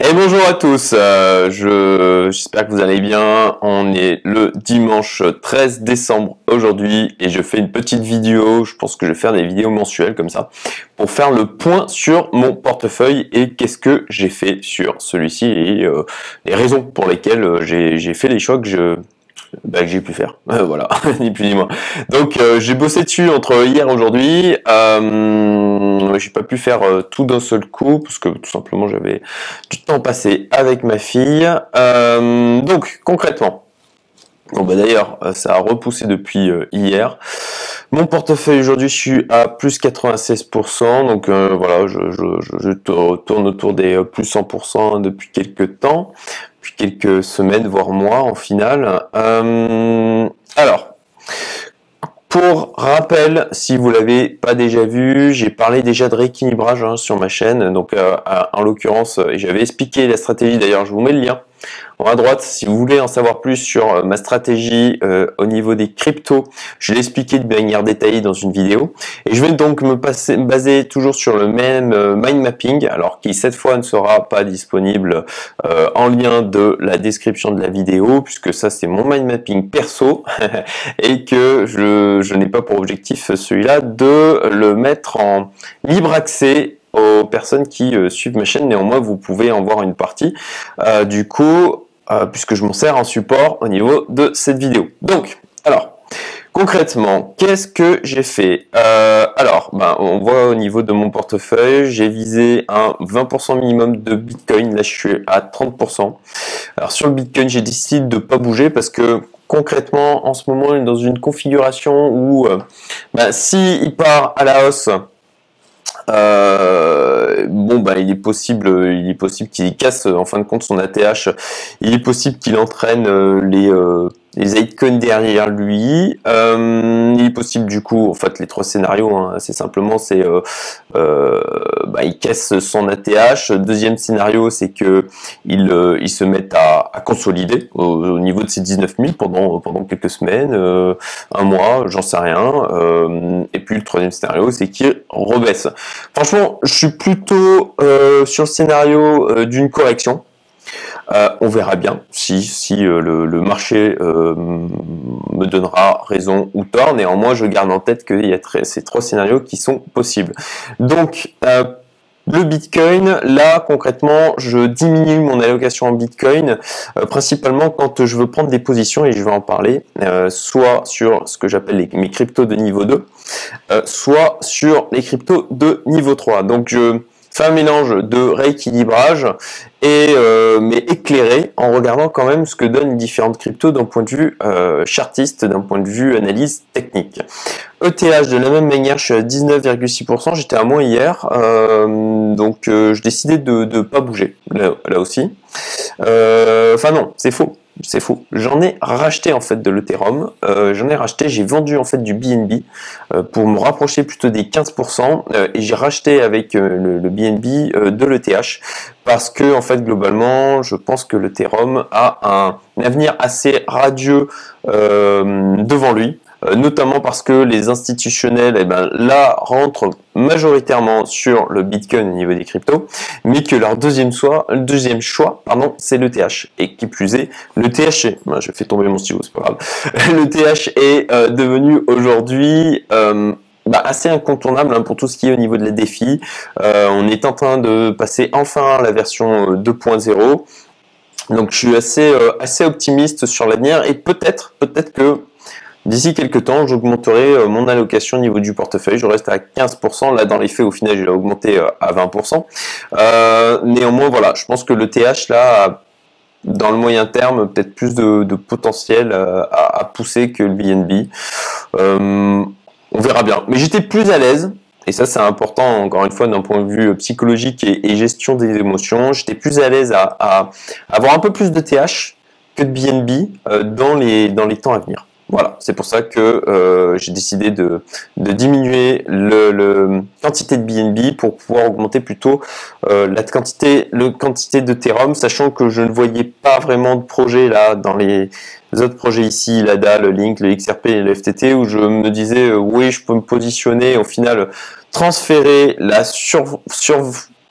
Et bonjour à tous, euh, je, j'espère que vous allez bien. On est le dimanche 13 décembre aujourd'hui et je fais une petite vidéo, je pense que je vais faire des vidéos mensuelles comme ça, pour faire le point sur mon portefeuille et qu'est-ce que j'ai fait sur celui-ci et euh, les raisons pour lesquelles euh, j'ai, j'ai fait les choix que je, bah, que j'ai pu faire. voilà, ni plus ni moins. Donc euh, j'ai bossé dessus entre hier et aujourd'hui. Euh, j'ai pas pu faire euh, tout d'un seul coup parce que tout simplement j'avais du temps passé avec ma fille. Euh, donc concrètement, bon bah d'ailleurs ça a repoussé depuis hier. Mon portefeuille aujourd'hui je suis à plus 96%, donc voilà je, je, je, tourne autour des plus 100% depuis quelques temps quelques semaines, voire mois en finale. Euh, alors, pour rappel, si vous l'avez pas déjà vu, j'ai parlé déjà de rééquilibrage hein, sur ma chaîne. Donc, euh, en l'occurrence, j'avais expliqué la stratégie. D'ailleurs, je vous mets le lien en à droite, si vous voulez en savoir plus sur euh, ma stratégie euh, au niveau des cryptos, je l'ai expliqué de manière détaillée dans une vidéo. Et je vais donc me passer, baser toujours sur le même euh, mind mapping, alors qui cette fois ne sera pas disponible en lien de la description de la vidéo, puisque ça c'est mon mind mapping perso, et que je, je n'ai pas pour objectif celui-là de le mettre en libre accès aux personnes qui euh, suivent ma chaîne. Néanmoins, vous pouvez en voir une partie. Euh, du coup, euh, puisque je m'en sers en support au niveau de cette vidéo. Donc, alors, Concrètement, qu'est-ce que j'ai fait? Alors, ben, on voit au niveau de mon portefeuille, j'ai visé un 20% minimum de Bitcoin. Là, je suis à 30%. Alors sur le Bitcoin, j'ai décidé de ne pas bouger parce que concrètement, en ce moment, on est dans une configuration où, ben, si il part à la hausse, euh, bon bah il est possible, il est possible qu'il casse en fin de compte son ATH. Il est possible qu'il entraîne euh, les euh, les icônes derrière lui. Euh, il est possible du coup, en fait, les trois scénarios, hein, c'est simplement, c'est euh, euh, bah, il casse son ATH. Deuxième scénario, c'est que il, euh, il se met à, à consolider au, niveau de ses 19 000 pendant pendant quelques semaines, euh, un mois, j'en sais rien. Et puis le troisième scénario, c'est qu'il rebaisse. Franchement, je suis plutôt sur le scénario d'une correction. Euh, on verra bien si, si euh, le, marché euh, me donnera raison ou tort. Néanmoins, je garde en tête qu'il y a ces trois scénarios qui sont possibles. Donc, le Bitcoin, là concrètement, je diminue mon allocation en Bitcoin, principalement quand je veux prendre des positions, et je vais en parler, soit sur ce que j'appelle mes cryptos de niveau 2, soit sur les cryptos de niveau 3. Donc je fait un mélange de rééquilibrage et euh, mais éclairé en regardant quand même ce que donnent différentes cryptos d'un point de vue euh, chartiste, d'un point de vue analyse technique. ETH de la même manière, je suis à 19,6%, j'étais à moins hier, euh, donc je décidais de ne pas bouger là, là aussi. Enfin non, c'est faux c'est faux. J'en ai racheté en fait de l'Ethereum. Euh, J'en ai racheté, j'ai vendu en fait du BNB euh, pour me rapprocher plutôt des 15% euh, et j'ai racheté avec euh, le, BNB de l'ETH parce que en fait globalement, je pense que l'Ethereum a un, avenir assez radieux devant lui. Euh, notamment parce que les institutionnels, eh ben, là, rentrent majoritairement sur le Bitcoin au niveau des cryptos, mais que leur deuxième choix, deuxième choix, pardon, c'est le TH. Et qui plus est, le TH, ben, je fais tomber mon stylo, c'est pas grave, le TH est euh, devenu aujourd'hui euh, bah, assez incontournable hein, pour tout ce qui est au niveau de la défi. Euh, on est en train de passer enfin à la version 2.0. Donc je suis assez assez optimiste sur l'avenir et peut-être peut-être que D'ici quelques temps, j'augmenterai euh, mon allocation au niveau du portefeuille. Je reste à 15%. Là, dans les faits, au final, je l'ai augmenté euh, à 20%. Euh, néanmoins, voilà, je pense que le TH, là, dans le moyen terme, peut-être plus de, potentiel à, pousser que le BNB. on verra bien. Mais j'étais plus à l'aise. Et ça, c'est important, encore une fois, d'un point de vue psychologique et, gestion des émotions. J'étais plus à l'aise à, avoir un peu plus de TH que de BNB dans les temps à venir. Voilà, c'est pour ça que euh, j'ai décidé de, de diminuer le, quantité de BNB pour pouvoir augmenter plutôt euh, la quantité, le quantité de Therum, sachant que je ne voyais pas vraiment de projet là dans les autres projets ici, l'ADA, le Link, le XRP et le FTT, où je me disais euh, oui, je peux me positionner, au final transférer la sur, sur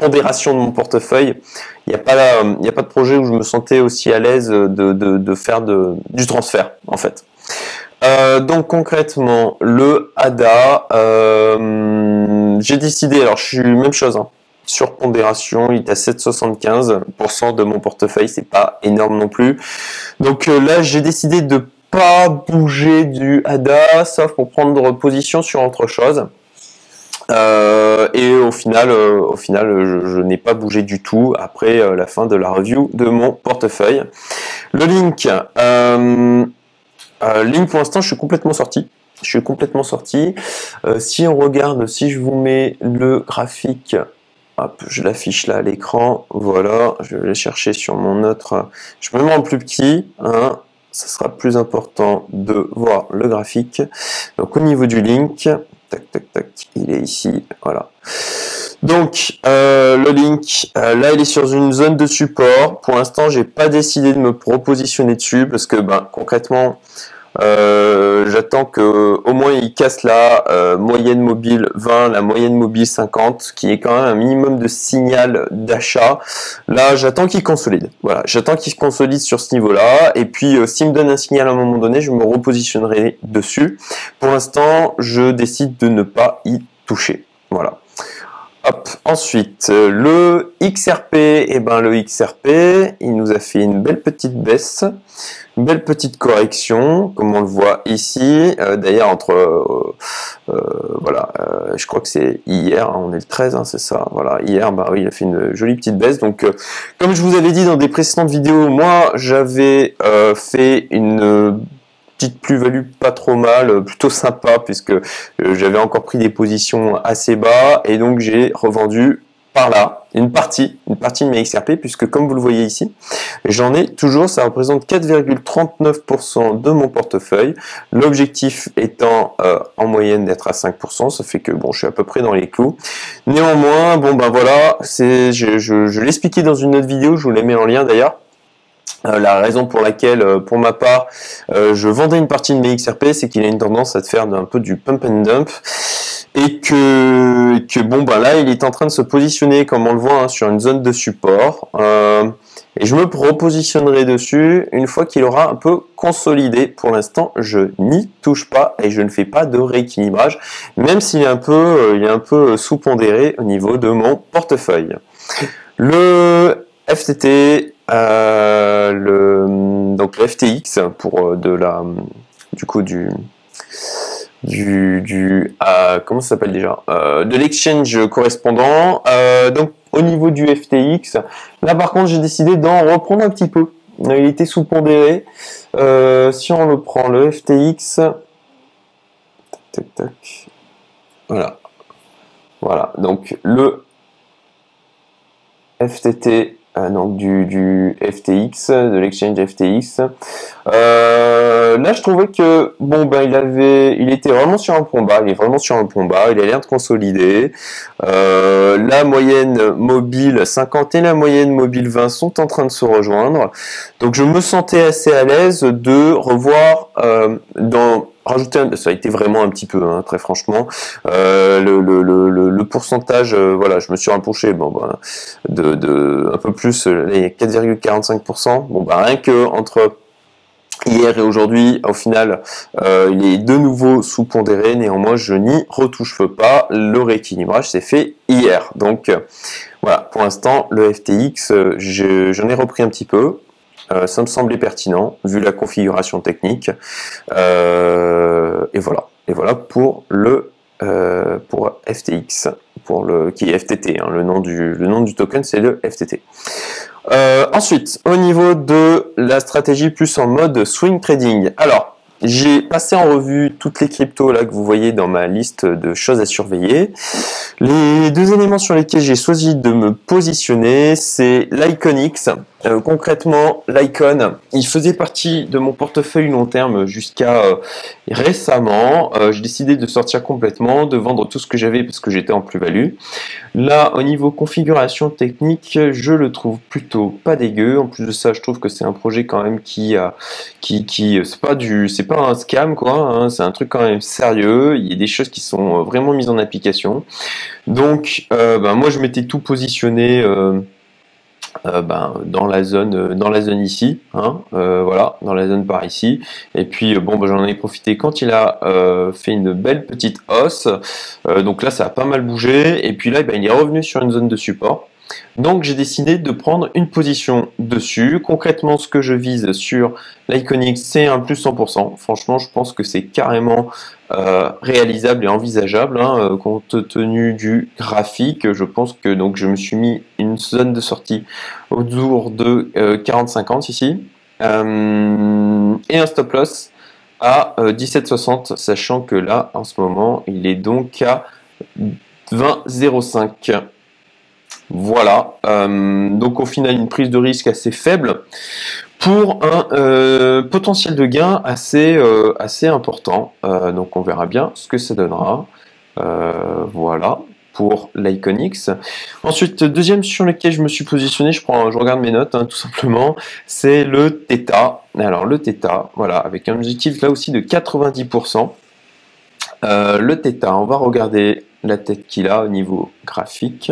de mon portefeuille, il n'y a pas a pas de projet où je me sentais aussi à l'aise de, de, faire de, du transfert en fait. Euh, donc concrètement, le ADA, euh, j'ai décidé, alors je suis même chose, hein, sur pondération, il est à 7,75% de mon portefeuille, c'est pas énorme non plus. Donc euh, là, j'ai décidé de pas bouger du ADA, sauf pour prendre position sur autre chose. et au final, au final, je, n'ai pas bougé du tout après la fin de la review de mon portefeuille. Le link, euh, pour l'instant, je suis complètement sorti. Je suis complètement sorti. Euh, si on regarde, si je vous mets le graphique, hop, je l'affiche là à l'écran. Voilà, je vais chercher sur mon autre. Je me mets en plus petit. Hein, ça sera plus important de voir le graphique. Donc au niveau du link, tac tac tac, il est ici. Voilà. Donc euh, le link, euh, là il est sur une zone de support. Pour l'instant, j'ai pas décidé de me propositionner dessus parce que ben, concrètement, euh, j'attends que au moins il casse la moyenne mobile 20, la moyenne mobile 50, qui est quand même un minimum de signal d'achat. Là, j'attends qu'il consolide. Voilà, j'attends qu'il se consolide sur ce niveau-là. Et puis, s'il me donne un signal à un moment donné, je me repositionnerai dessus. Pour l'instant, je décide de ne pas y toucher. Voilà. Hop. Ensuite, le XRP, et eh ben le XRP, il nous a fait une belle petite baisse. Une belle petite correction, comme on le voit ici. Euh, d'ailleurs, entre euh, euh, voilà, je crois que c'est hier, hein, on est le 13, hein, c'est ça. Voilà, hier, bah oui, il a fait une jolie petite baisse. Donc, comme je vous avais dit dans des précédentes vidéos, moi, j'avais fait une plus-value pas trop mal, plutôt sympa, puisque j'avais encore pris des positions assez bas, et donc j'ai revendu par là une partie, une partie de mes XRP, puisque comme vous le voyez ici, j'en ai toujours, ça représente 4,39% de mon portefeuille, l'objectif étant euh, en moyenne d'être à 5%, ça fait que bon, je suis à peu près dans les clous. Néanmoins, bon ben voilà, c'est, je l'expliquais dans une autre vidéo, je vous la mets en lien d'ailleurs, euh, la raison pour laquelle, euh, pour ma part, je vendais une partie de mes XRP, c'est qu'il a une tendance à te faire un peu du pump and dump. Et que, que bon bah là il est en train de se positionner comme on le voit hein, sur une zone de support. Euh, et je me repositionnerai dessus une fois qu'il aura un peu consolidé. Pour l'instant je n'y touche pas et je ne fais pas de rééquilibrage même s'il est un peu euh, il est un peu sous-pondéré au niveau de mon portefeuille. Le FTT euh, le donc le FTX pour de la du coup du du, du comment ça s'appelle déjà? Euh, de l'exchange correspondant. Euh, donc au niveau du FTX, là par contre j'ai décidé d'en reprendre un petit peu. Il était sous-pondéré. Euh, si on le prend, le FTX, tac tac, voilà, voilà. Donc le FTT euh, donc du, du, FTX, de l'exchange FTX. Euh, là, je trouvais que bon ben il avait, il était vraiment sur un point bas, il est vraiment sur un point bas, il a l'air de consolider. Euh, la moyenne mobile 50 et la moyenne mobile 20 sont en train de se rejoindre, donc je me sentais assez à l'aise de revoir euh, dans rajouter un, ça a été vraiment un petit peu hein, très franchement. Euh, le, le, le, le, pourcentage euh, voilà je me suis rapproché bon bah, de, de un peu plus les 4,45% bon bah rien que entre hier et aujourd'hui au final euh, il est de nouveau sous-pondéré. Néanmoins je n'y retouche pas. Le rééquilibrage s'est fait hier. Donc voilà pour l'instant le FTX j'en ai repris un petit peu euh, ça me semblait pertinent vu la configuration technique. Euh, et voilà. Et voilà pour le euh, pour FTX, pour le qui est FTT. Hein, le nom du le nom du token c'est le FTT. ensuite, au niveau de la stratégie plus en mode swing trading. Alors, j'ai passé en revue toutes les cryptos là que vous voyez dans ma liste de choses à surveiller. Les deux éléments sur lesquels j'ai choisi de me positionner, c'est l'Iconix. Euh, concrètement, l'Icon, il faisait partie de mon portefeuille long terme jusqu'à euh, récemment. J'ai décidé de sortir complètement, de vendre tout ce que j'avais parce que j'étais en plus-value. Là, au niveau configuration technique, je le trouve plutôt pas dégueu. En plus de ça, je trouve que c'est un projet quand même qui qui, qui c'est pas du, c'est pas un scam quoi. Hein. c'est un truc quand même sérieux. Il y a des choses qui sont vraiment mises en application. Donc, ben, moi, je m'étais tout positionné. Euh, euh, ben, dans la zone euh, dans la zone ici hein, voilà dans la zone par ici. Et puis bon ben, j'en ai profité quand il a fait une belle petite hausse. Donc là ça a pas mal bougé. Et puis là ben, il est revenu sur une zone de support donc j'ai décidé de prendre une position dessus. Concrètement, ce que je vise sur l'Iconic, c'est un plus 100%. Franchement, je pense que c'est carrément euh, réalisable et envisageable hein, euh, compte tenu du graphique. Je pense que donc je me suis mis une zone de sortie autour de 40-50 euh, ici et un stop loss à 17,60, sachant que là, en ce moment, il est donc à 20,05. Voilà, donc au final une prise de risque assez faible pour un euh, potentiel de gain assez, euh, assez important. Euh, donc on verra bien ce que ça donnera. voilà pour l'Iconix. Ensuite, deuxième sur lequel je me suis positionné, je prends, je regarde mes notes hein, tout simplement, c'est le Theta. Alors le Theta, voilà, avec un objectif là aussi de 90%. le Theta, on va regarder la tête qu'il a au niveau graphique.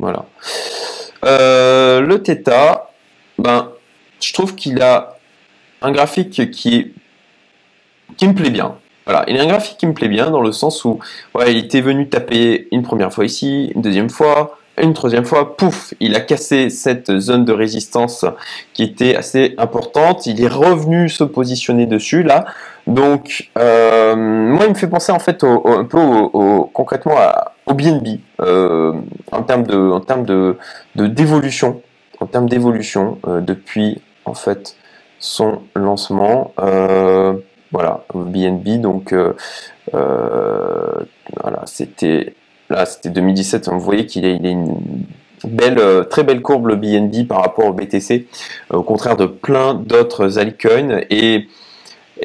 Voilà. le Theta, ben, je trouve qu'il a un graphique qui, me plaît bien. Voilà, il a un graphique qui me plaît bien dans le sens où il était venu taper une première fois ici, une deuxième fois, une troisième fois, pouf, il a cassé cette zone de résistance qui était assez importante. Il est revenu se positionner dessus là. Donc, euh, moi, il me fait penser en fait un peu concrètement au BNB euh, en termes de, en termes de d'évolution en termes d'évolution euh, depuis en fait son lancement. Voilà, BNB, donc voilà, c'était là, c'était 2017. Vous voyez qu'il a une belle, très belle courbe le BNB par rapport au BTC, au contraire de plein d'autres altcoins et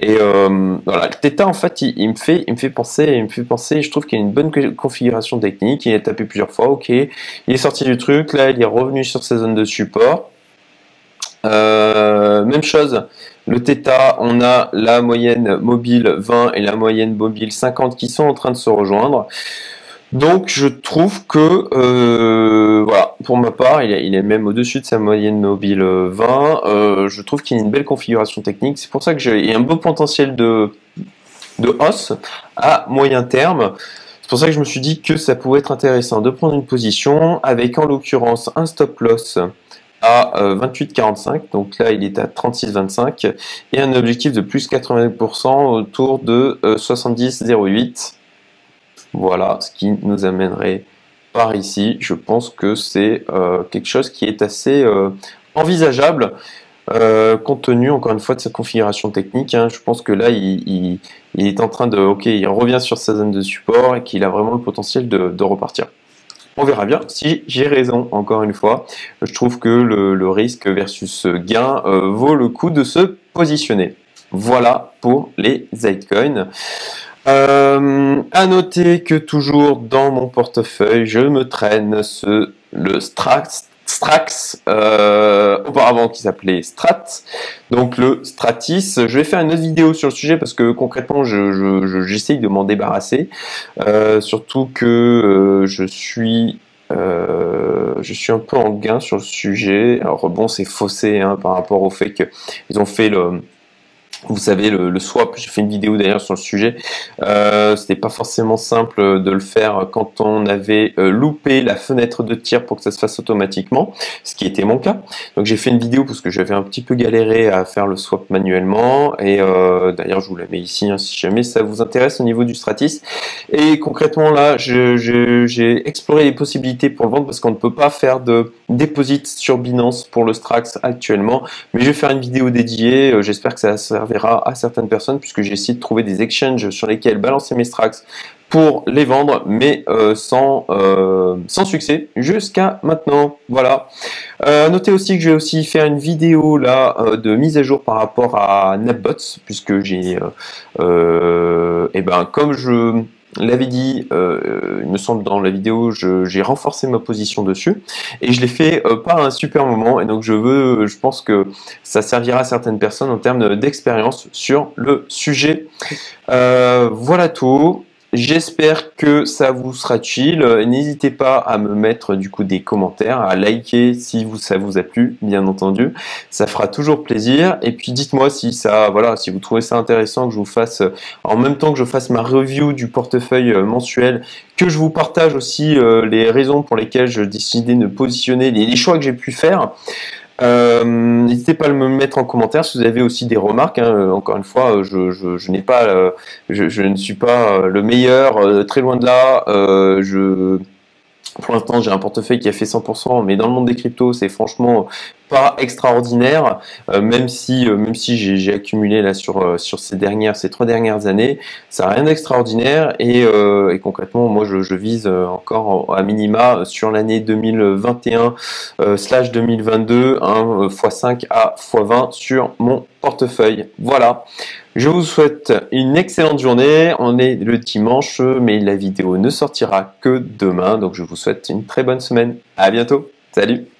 et voilà, le Theta en fait, il, me fait, il me fait penser, il me fait penser. Je trouve qu'il y a une bonne configuration technique. Il a tapé plusieurs fois, ok. Il est sorti du truc, là, il est revenu sur sa zone de support. Euh, même chose, le Theta, on a la moyenne mobile 20 et la moyenne mobile 50 qui sont en train de se rejoindre. Donc je trouve que, euh, voilà, pour ma part, il est, même au-dessus de sa moyenne mobile 20. Euh, je trouve qu'il a une belle configuration technique. C'est pour ça que j'ai un beau potentiel de, de hausse à moyen terme. C'est pour ça que je me suis dit que ça pouvait être intéressant de prendre une position avec en l'occurrence un stop loss à 28,45, euh, donc là il est à 36,25 et un objectif de plus 80% autour de 70,08. Voilà ce qui nous amènerait par ici. Je pense que c'est euh, quelque chose qui est assez euh, envisageable. Euh, compte tenu encore une fois de sa configuration technique, hein. je pense que là il, est en train de, ok, il revient sur sa zone de support et qu'il a vraiment le potentiel de, repartir. On verra bien si j'ai raison, encore une fois. Je trouve que le, risque versus gain vaut le coup de se positionner. Voilà pour les altcoins. Euh, à noter que toujours dans mon portefeuille, je me traîne ce, le Strax, Strax euh, auparavant qui s'appelait Strat, donc le Stratis. Je vais faire une autre vidéo sur le sujet parce que concrètement, j'essaye je, de m'en débarrasser, euh, surtout que euh, je suis euh, je suis un peu en gain sur le sujet. Alors bon, c'est faussé hein, par rapport au fait qu'ils ont fait le, vous savez, le, swap, j'ai fait une vidéo d'ailleurs sur le sujet. Euh, C'était pas forcément simple de le faire quand on avait euh, loupé la fenêtre de tir pour que ça se fasse automatiquement, ce qui était mon cas. Donc j'ai fait une vidéo parce que j'avais un petit peu galéré à faire le swap manuellement. Et euh, d'ailleurs, je vous la mets ici hein, si jamais ça vous intéresse au niveau du Stratis. Et concrètement là, j'ai exploré les possibilités pour le vendre parce qu'on ne peut pas faire de deposit sur Binance pour le Strax actuellement. Mais je vais faire une vidéo dédiée. Euh, j'espère que ça va servir à certaines personnes puisque j'ai essayé de trouver des exchanges sur lesquels balancer mes Strax pour les vendre, mais euh, sans, euh, sans succès jusqu'à maintenant. Voilà. Euh, notez aussi que je vais aussi faire une vidéo là de mise à jour par rapport à NapBots, puisque j'ai, et ben comme je l'avais dit, il me semble dans la vidéo, j'ai renforcé ma position dessus et je l'ai fait par un super moment et donc je veux, je pense que ça servira à certaines personnes en termes d'expérience sur le sujet. voilà tout. J'espère que ça vous sera utile. N'hésitez pas à me mettre du coup des commentaires, à liker si ça vous a plu, bien entendu. Ça fera toujours plaisir. Et puis dites-moi si ça, voilà, si vous trouvez ça intéressant que je vous fasse, en même temps que je fasse ma review du portefeuille euh, mensuel, que je vous partage aussi euh, les raisons pour lesquelles je décidé de positionner les choix que j'ai pu faire. Euh, n'hésitez pas à me mettre en commentaire si vous avez aussi des remarques. Hein. Euh, encore une fois, je, euh, ne suis pas le meilleur, très loin de là. pour l'instant, j'ai un portefeuille qui a fait 100%, mais dans le monde des cryptos, c'est franchement pas extraordinaire, euh, même si euh, même si j'ai accumulé là sur euh, sur ces dernières ces trois dernières années, ça n'a rien d'extraordinaire et, concrètement, moi je, vise encore à minima sur l'année 2021 slash 2022 un x5 à x20 sur mon portefeuille. Voilà. Je vous souhaite une excellente journée. On est le dimanche, mais la vidéo ne sortira que demain. Donc je vous souhaite une très bonne semaine. À bientôt. Salut